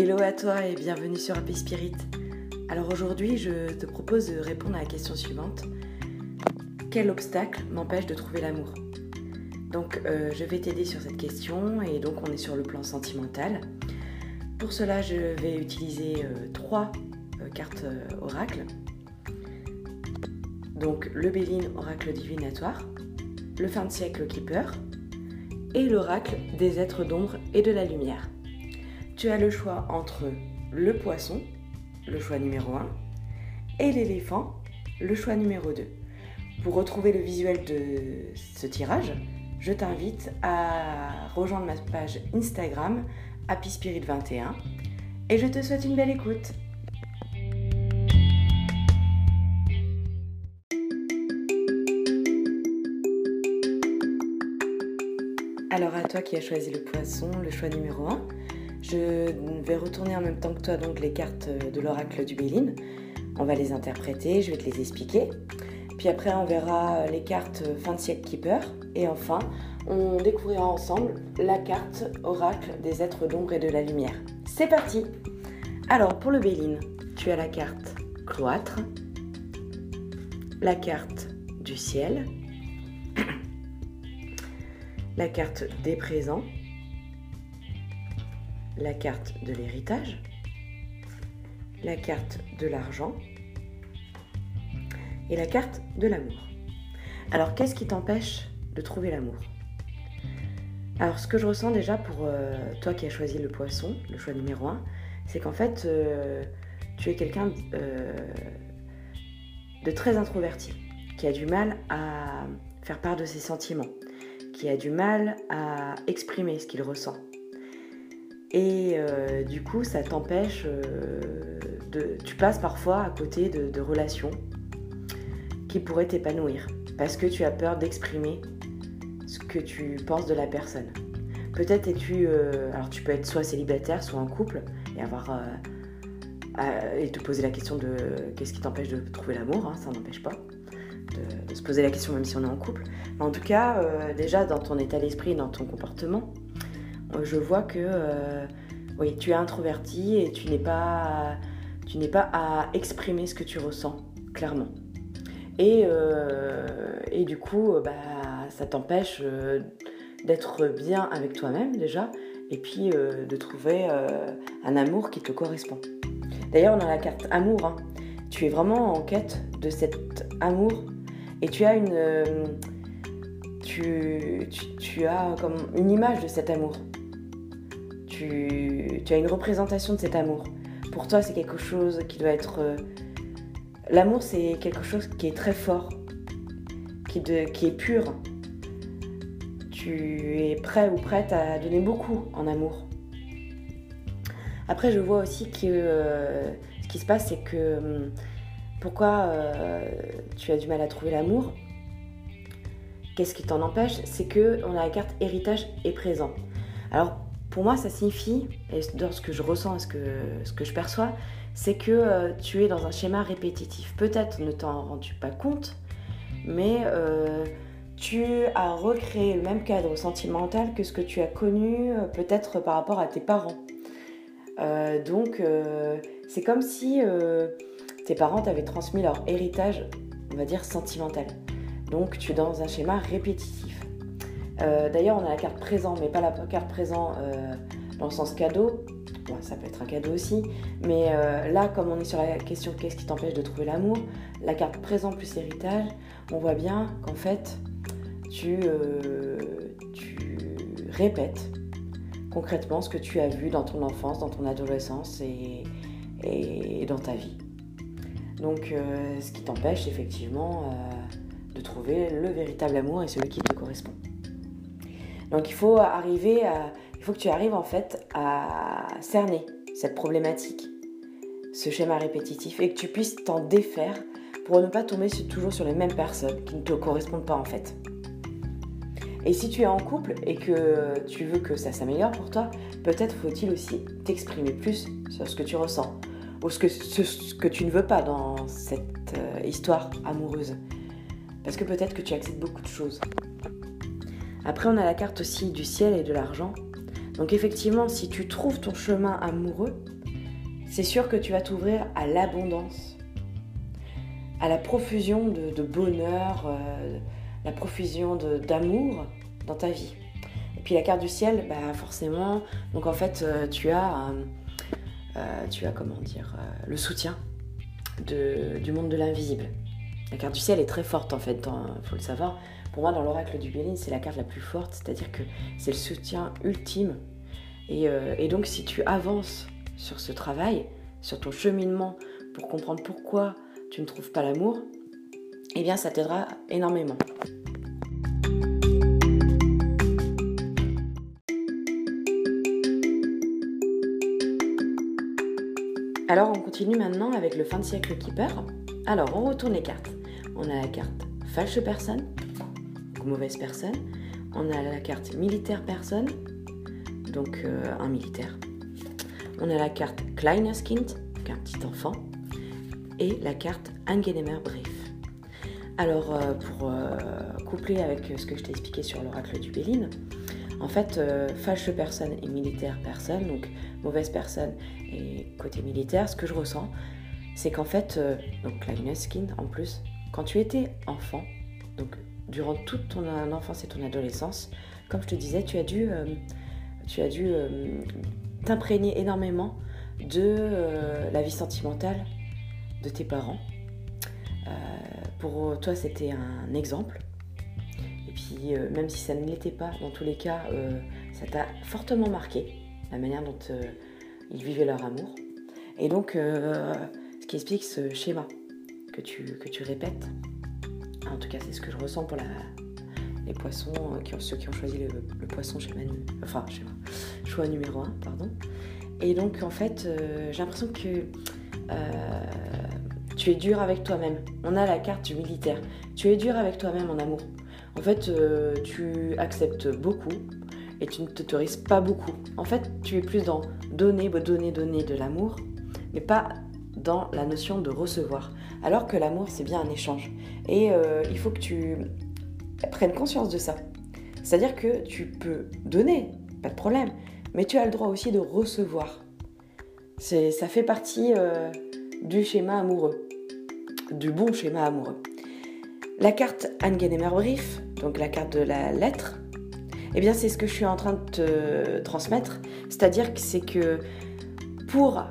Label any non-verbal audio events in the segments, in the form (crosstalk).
Hello à toi et bienvenue sur Happy Spirit. Alors aujourd'hui, je te propose de répondre à la question suivante. Quel obstacle m'empêche de trouver l'amour? Donc euh, je vais t'aider sur cette question et donc on est sur le plan sentimental. Pour cela, je vais utiliser euh, trois euh, cartes oracles. Donc le Béline, oracle divinatoire, le fin de siècle Keeper et l'oracle des êtres d'ombre et de la lumière tu as le choix entre le poisson, le choix numéro 1, et l'éléphant, le choix numéro 2. Pour retrouver le visuel de ce tirage, je t'invite à rejoindre ma page Instagram Happy Spirit 21 et je te souhaite une belle écoute. Alors à toi qui as choisi le poisson, le choix numéro 1, je vais retourner en même temps que toi donc les cartes de l'oracle du Béline. On va les interpréter, je vais te les expliquer. Puis après, on verra les cartes fin de siècle Keeper. Et enfin, on découvrira ensemble la carte oracle des êtres d'ombre et de la lumière. C'est parti Alors, pour le Béline, tu as la carte cloître, la carte du ciel, (clears throat) la carte des présents, la carte de l'héritage, la carte de l'argent et la carte de l'amour. Alors qu'est-ce qui t'empêche de trouver l'amour? Alors ce que je ressens déjà pour euh, toi qui as choisi le poisson, le choix numéro un, c'est qu'en fait euh, tu es quelqu'un euh, de très introverti, qui a du mal à faire part de ses sentiments, qui a du mal à exprimer ce qu'il ressent. Et euh, du coup, ça t'empêche euh, de. Tu passes parfois à côté de, relations qui pourraient t'épanouir parce que tu as peur d'exprimer ce que tu penses de la personne. Peut-être es-tu. Euh, alors, tu peux être soit célibataire, soit en couple et avoir. et te poser la question de qu'est-ce qui t'empêche de trouver l'amour, hein, ça n'empêche pas. De, se poser la question même si on est en couple. Mais en tout cas, déjà dans ton état d'esprit, dans ton comportement, je vois que euh, oui, tu es introverti et tu n'es pas, tu n'es pas à exprimer ce que tu ressens, clairement. Et, euh, et du coup, bah, ça t'empêche euh, d'être bien avec toi-même déjà, et puis de trouver un amour qui te correspond. D'ailleurs, a la carte amour. Hein. Tu es vraiment en quête de cet amour, et tu as une, tu, tu as comme une image de cet amour tu, as une représentation de cet amour. Pour toi, c'est quelque chose qui doit être... Euh, l'amour, c'est quelque chose qui est très fort, qui, est pur. Tu es prêt ou prête à donner beaucoup en amour. Après, je vois aussi que euh, ce qui se passe, c'est que hum, pourquoi euh, tu as du mal à trouver l'amour? Qu'est-ce qui t'en empêche? C'est que on a la carte héritage et présent. Alors pour moi, ça signifie, et dans ce que je ressens et ce que, je perçois, c'est que euh, tu es dans un schéma répétitif. Peut-être ne t'en rends-tu pas compte, mais euh, tu as recréé le même cadre sentimental que ce que tu as connu euh, peut-être par rapport à tes parents. donc, c'est comme si tes parents t'avaient transmis leur héritage, on va dire, sentimental. Donc, tu es dans un schéma répétitif. Euh, d'ailleurs, on a la carte présent, mais pas la carte présent euh, dans le sens cadeau. ça peut être un cadeau aussi. Mais euh, là, comme on est sur la question qu'est-ce qui t'empêche de trouver l'amour, la carte présent plus héritage, on voit bien qu'en fait, tu, répètes concrètement ce que tu as vu dans ton enfance, dans ton adolescence et, et dans ta vie. Donc, ce qui t'empêche effectivement de trouver le véritable amour et celui qui te correspond. Donc il faut arriver il faut que tu arrives en fait à cerner cette problématique, ce schéma répétitif et que tu puisses t'en défaire pour ne pas tomber toujours sur les mêmes personnes qui ne te correspondent pas en fait. Et si tu es en couple et que tu veux que ça s'améliore pour toi, peut-être faut-il aussi t'exprimer plus sur ce que tu ressens ou ce que, ce que tu ne veux pas dans cette euh, histoire amoureuse. Parce que peut-être que tu acceptes beaucoup de choses. Après, on a la carte aussi du ciel et de l'argent. Donc effectivement, si tu trouves ton chemin amoureux, c'est sûr que tu vas t'ouvrir à l'abondance, à la profusion de, bonheur, euh, la profusion d'amour dans ta vie. Et puis la carte du ciel, bah forcément, donc en euh, tu as, euh, tu as comment dire, le soutien du monde de l'invisible. La carte du ciel est très forte en fait, il faut le savoir. Pour moi, dans l'oracle du Béline, c'est la carte la plus forte, c'est-à-dire que c'est le soutien ultime. Et, et donc, si tu avances sur ce travail, sur ton cheminement pour comprendre pourquoi tu ne trouves pas l'amour, eh bien ça t'aidera énormément. Alors on continue maintenant avec le fin de siècle keeper. Alors on retourne les cartes. On a la carte fâche personne, mauvaise personne. On a la carte militaire personne, donc euh, un militaire. On a la carte Kleines Kind, un petit enfant, et la carte Angenemer Brief. Alors, euh, pour euh, coupler avec ce que je t'ai expliqué sur l'oracle du Béline, en fait, euh, personne et militaire personne, donc mauvaise personne et côté militaire, ce que je ressens, c'est qu'en fait, donc Kind en plus, quand tu étais enfant, donc durant toute ton enfance et ton adolescence, comme je te disais, tu as dû, as dû t'imprégner énormément de euh, la vie sentimentale de tes parents. Euh, pour toi, c'était un exemple. Et puis, euh, même si ça ne l'était pas, dans tous les cas, ça t'a fortement marqué, la manière dont ils vivaient leur amour. Et donc, ce qui explique ce schéma que tu répètes. En tout cas, c'est ce que je ressens pour les poissons, ont, ceux qui ont choisi le, poisson schéma, enfin, schéma, choix numéro 1, pardon. Et donc, en fait, euh, j'ai l'impression que euh, tu es dur avec toi-même. On a la carte du militaire. Tu es dur avec toi-même en amour. En fait, euh, tu acceptes beaucoup et tu ne t'autorises pas beaucoup. En fait, tu es plus dans donner, donner, donner de l'amour, mais pas dans la notion de recevoir. Alors que l'amour, c'est bien un échange. Et il faut que tu prennes conscience de ça. C'est-à-dire que tu peux donner, pas de problème, mais tu as le droit aussi de recevoir. ça fait partie euh, du schéma amoureux, du bon schéma amoureux. La carte Angenemer Brief, donc la carte de la lettre, eh bien c'est ce que je suis en train de te transmettre. C'est-à-dire que c'est que pour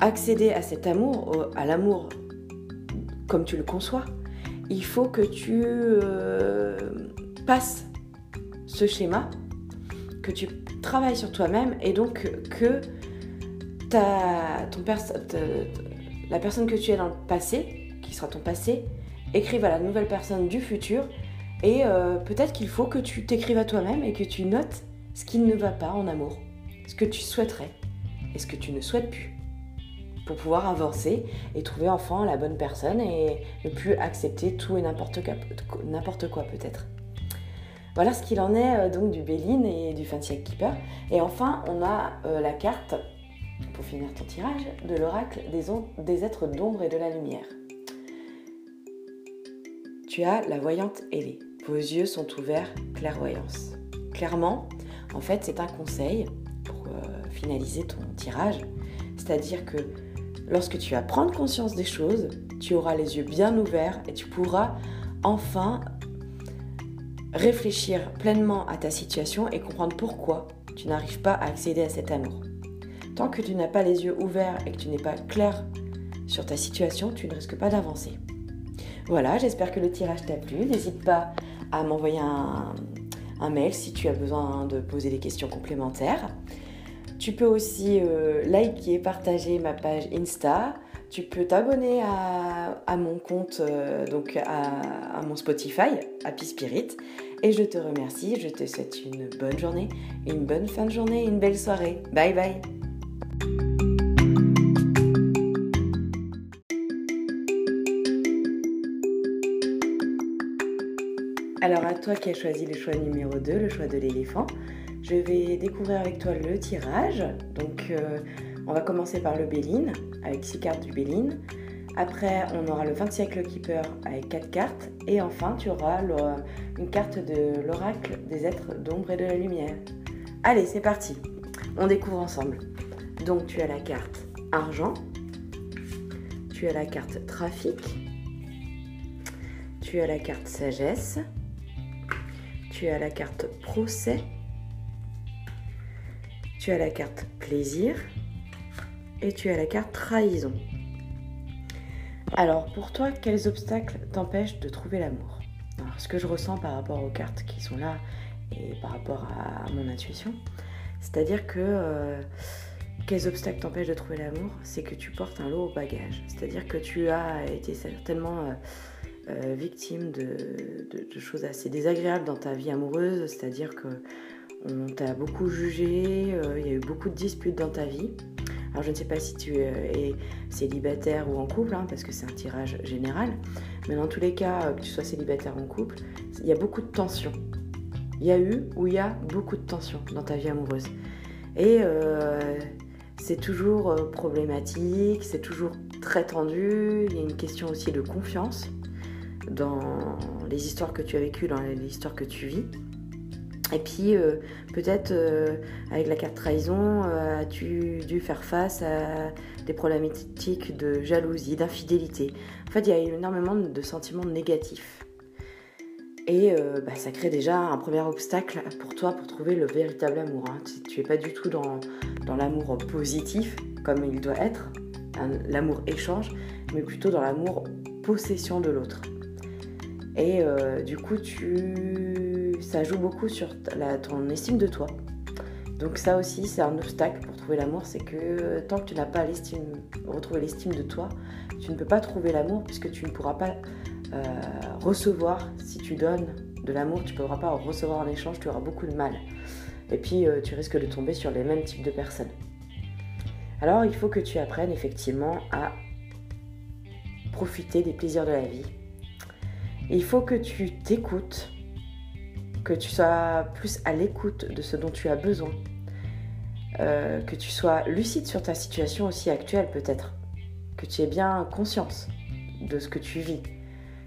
accéder à cet amour, à l'amour comme tu le conçois, il faut que tu euh, passes ce schéma, que tu travaille sur toi-même et donc que ta, ton la personne que tu es dans le passé, qui sera ton passé, écrive à la nouvelle personne du futur et euh, peut-être qu'il faut que tu t'écrives à toi-même et que tu notes ce qui ne va pas en amour, ce que tu souhaiterais et ce que tu ne souhaites plus pour pouvoir avancer et trouver enfin la bonne personne et ne plus accepter tout et n'importe quoi peut-être. Voilà ce qu'il en est euh, donc du Béline et du Fancy Keeper. Et enfin, on a euh, la carte, pour finir ton tirage, de l'oracle des, êtres d'ombre et de la lumière. Tu as la voyante ailée. Vos yeux sont ouverts, clairvoyance. Clairement, en fait, c'est un conseil pour euh, finaliser ton tirage. C'est-à-dire que lorsque tu vas prendre conscience des choses, tu auras les yeux bien ouverts et tu pourras enfin réfléchir pleinement à ta situation et comprendre pourquoi tu n'arrives pas à accéder à cet amour. Tant que tu n'as pas les yeux ouverts et que tu n'es pas clair sur ta situation, tu ne risques pas d'avancer. Voilà, j'espère que le tirage t'a plu. N'hésite pas à m'envoyer un, mail si tu as besoin de poser des questions complémentaires. Tu peux aussi euh, liker, partager ma page Insta. Tu peux t'abonner à, mon compte, euh, donc à, mon Spotify, Happy Spirit. Et je te remercie, je te souhaite une bonne journée, une bonne fin de journée, une belle soirée. Bye bye Alors à toi qui as choisi le choix numéro 2, le choix de l'éléphant, je vais découvrir avec toi le tirage. Donc euh, on va commencer par le Béline, avec 6 cartes du Béline. Après, on aura le 20 siècle Keeper avec 4 cartes. Et enfin, tu auras une carte de l'oracle des êtres d'ombre et de la lumière. Allez, c'est parti. On découvre ensemble. Donc tu as la carte argent, tu as la carte trafic, tu as la carte sagesse, tu as la carte procès, tu as la carte plaisir et tu as la carte trahison. Alors pour toi, quels obstacles t'empêchent de trouver l'amour? Alors ce que je ressens par rapport aux cartes qui sont là et par rapport à mon intuition, c'est-à-dire que euh, quels obstacles t'empêchent de trouver l'amour? C'est que tu portes un lot au bagage. C'est-à-dire que tu as été certainement euh, euh, victime de, choses assez désagréables dans ta vie amoureuse, c'est-à-dire que on t'a beaucoup jugé, il y a eu beaucoup de disputes dans ta vie. Alors je ne sais pas si tu es célibataire ou en couple, hein, parce que c'est un tirage général, mais dans tous les cas, que tu sois célibataire ou en couple, il y a beaucoup de tensions il y a eu ou il y a beaucoup de tensions dans ta vie amoureuse. Et euh, c'est toujours euh, problématique, c'est toujours très tendu. Il y a une question aussi de confiance dans les histoires que tu as vécues, dans les histoires que tu vis. Et puis euh, peut-être avec la carte trahison, as-tu dû faire face à des problématiques de jalousie, d'infidélité? En fait, il y a énormément de sentiments négatifs. Et euh, bah, ça crée déjà un premier obstacle pour toi pour trouver le véritable amour. Hein. Tu n'es pas du tout dans, l'amour positif comme il doit être, l'amour échange, mais plutôt dans l'amour possession de l'autre. Et euh, du coup, tu... ça joue beaucoup sur ton estime de toi. Donc ça aussi, c'est un obstacle pour trouver l'amour, c'est que tant que tu n'as pas retrouvé l'estime de toi, tu ne peux pas trouver l'amour puisque tu ne pourras pas euh, recevoir, si tu donnes de l'amour, tu ne pourras pas en recevoir en échange, tu auras beaucoup de mal. Et puis euh, tu risques de tomber sur les mêmes types de personnes. Alors il faut que tu apprennes effectivement à profiter des plaisirs de la vie. il faut que tu t'écoutes, que tu sois plus à l'écoute de ce dont tu as besoin, euh, que tu sois lucide sur ta situation aussi actuelle peut-être, que tu aies bien conscience de ce que tu vis,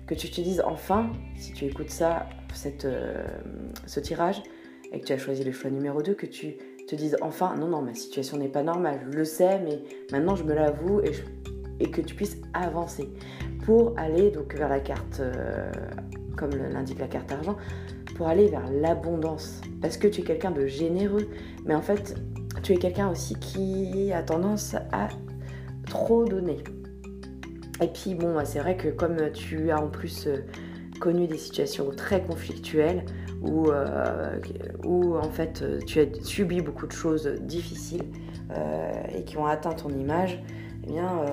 que tu te dises enfin, si tu écoutes ça, cette, euh, ce tirage, et que tu as choisi le choix numéro 2, que tu te dises enfin, non, non, ma situation n'est pas normale, je le sais, mais maintenant je me l'avoue et, que tu puisses avancer. Pour aller donc vers la carte, euh, comme l'indique la carte argent, pour aller vers l'abondance. Parce que tu es quelqu'un de généreux, mais en fait, tu es quelqu'un aussi qui a tendance à trop donner. Et puis bon, bah, c'est vrai que comme tu as en plus euh, connu des situations très conflictuelles où, euh, où en fait euh, tu as subi beaucoup de choses difficiles et qui ont atteint ton image, eh bien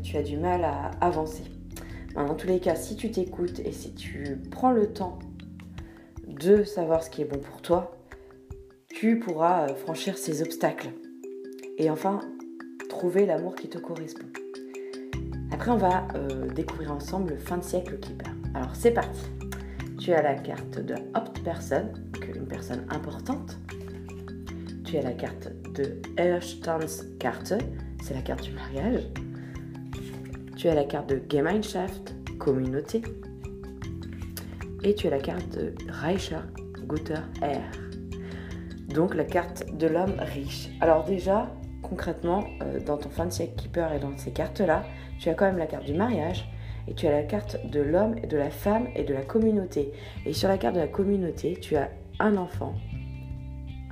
tu as du mal à avancer. dans tous les cas, si tu t'écoutes et si tu prends le temps de savoir ce qui est bon pour toi, tu pourras franchir ces obstacles et enfin trouver l'amour qui te correspond. Après, on va euh, découvrir ensemble le fin de siècle Keeper. Alors, c'est parti. Tu as la carte de Opt Person, une personne importante. Tu as la carte de Carte, c'est la carte du mariage. Tu as la carte de Gemeinschaft, communauté. Et tu as la carte de Reicher Guter R. Donc la carte de l'homme riche. Alors déjà, concrètement, euh, dans ton fin de siècle Keeper et dans ces cartes-là, tu as quand même la carte du mariage et tu as la carte de l'homme, et de la femme et de la communauté. Et sur la carte de la communauté, tu as un enfant,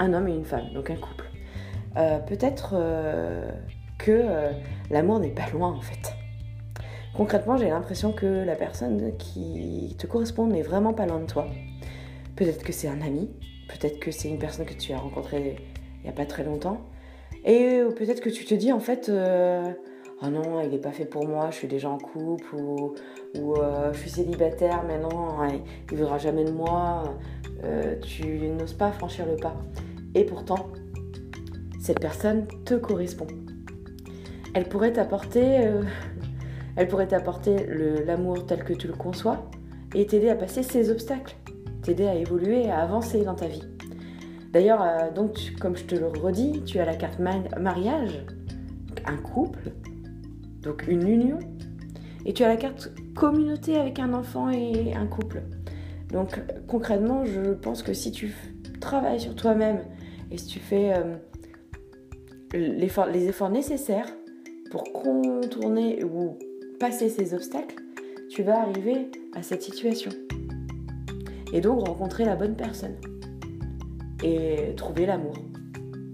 un homme et une femme, donc un couple. Euh, peut-être euh, que l'amour n'est pas loin en fait. Concrètement, j'ai l'impression que la personne qui te correspond n'est vraiment pas loin de toi. Peut-être que c'est un ami, peut-être que c'est une personne que tu as rencontrée il n'y a pas très longtemps. Et peut-être que tu te dis en fait, oh non, il n'est pas fait pour moi, je suis déjà en couple, ou, euh, je suis célibataire, mais non, il ne voudra jamais de moi, euh, tu n'oses pas franchir le pas. Et pourtant, cette personne te correspond. Elle pourrait t'apporter, euh, elle pourrait t'apporter l'amour tel que tu le conçois et t'aider à passer ces obstacles, t'aider à évoluer, à avancer dans ta vie. D'ailleurs, donc, comme je te le redis, tu as la carte mariage, un couple, donc une union. Et tu as la carte communauté avec un enfant et un couple. Donc concrètement, je pense que si tu travailles sur toi-même et si tu fais euh, les efforts nécessaires pour contourner ou passer ces obstacles, tu vas arriver à cette situation. Et donc rencontrer la bonne personne. Et trouver l'amour.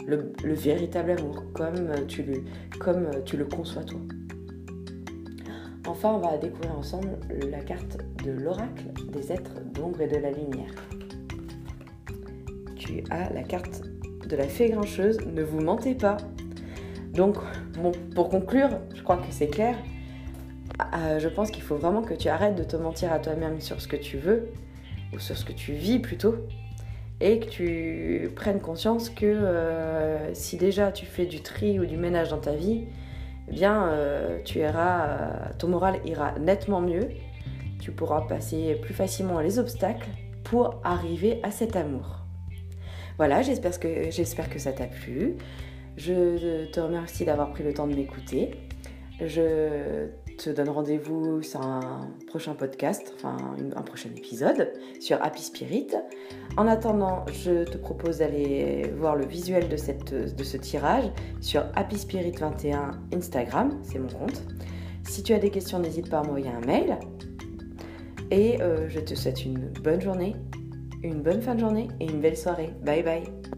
Le, véritable amour, comme tu, le, comme tu le conçois toi. Enfin, on va découvrir ensemble la carte de l'oracle des êtres d'ombre et de la lumière. Tu as la carte de la fée grincheuse, ne vous mentez pas. Donc, bon, pour conclure, je crois que c'est clair. Euh, je pense qu'il faut vraiment que tu arrêtes de te mentir à toi-même sur ce que tu veux, ou sur ce que tu vis plutôt, et que tu prennes conscience que euh, si déjà tu fais du tri ou du ménage dans ta vie, eh bien, euh, tu iras, ton moral ira nettement mieux. Tu pourras passer plus facilement les obstacles pour arriver à cet amour. Voilà, j'espère que, j'espère que ça t'a plu. Je te remercie d'avoir pris le temps de m'écouter. Je te donne rendez-vous sur un prochain podcast, enfin un prochain épisode sur Happy Spirit. En attendant, je te propose d'aller voir le visuel de, cette, de ce tirage sur Happy Spirit 21 Instagram, c'est mon compte. Si tu as des questions, n'hésite pas à m'envoyer un mail. Et euh, je te souhaite une bonne journée, une bonne fin de journée et une belle soirée. Bye bye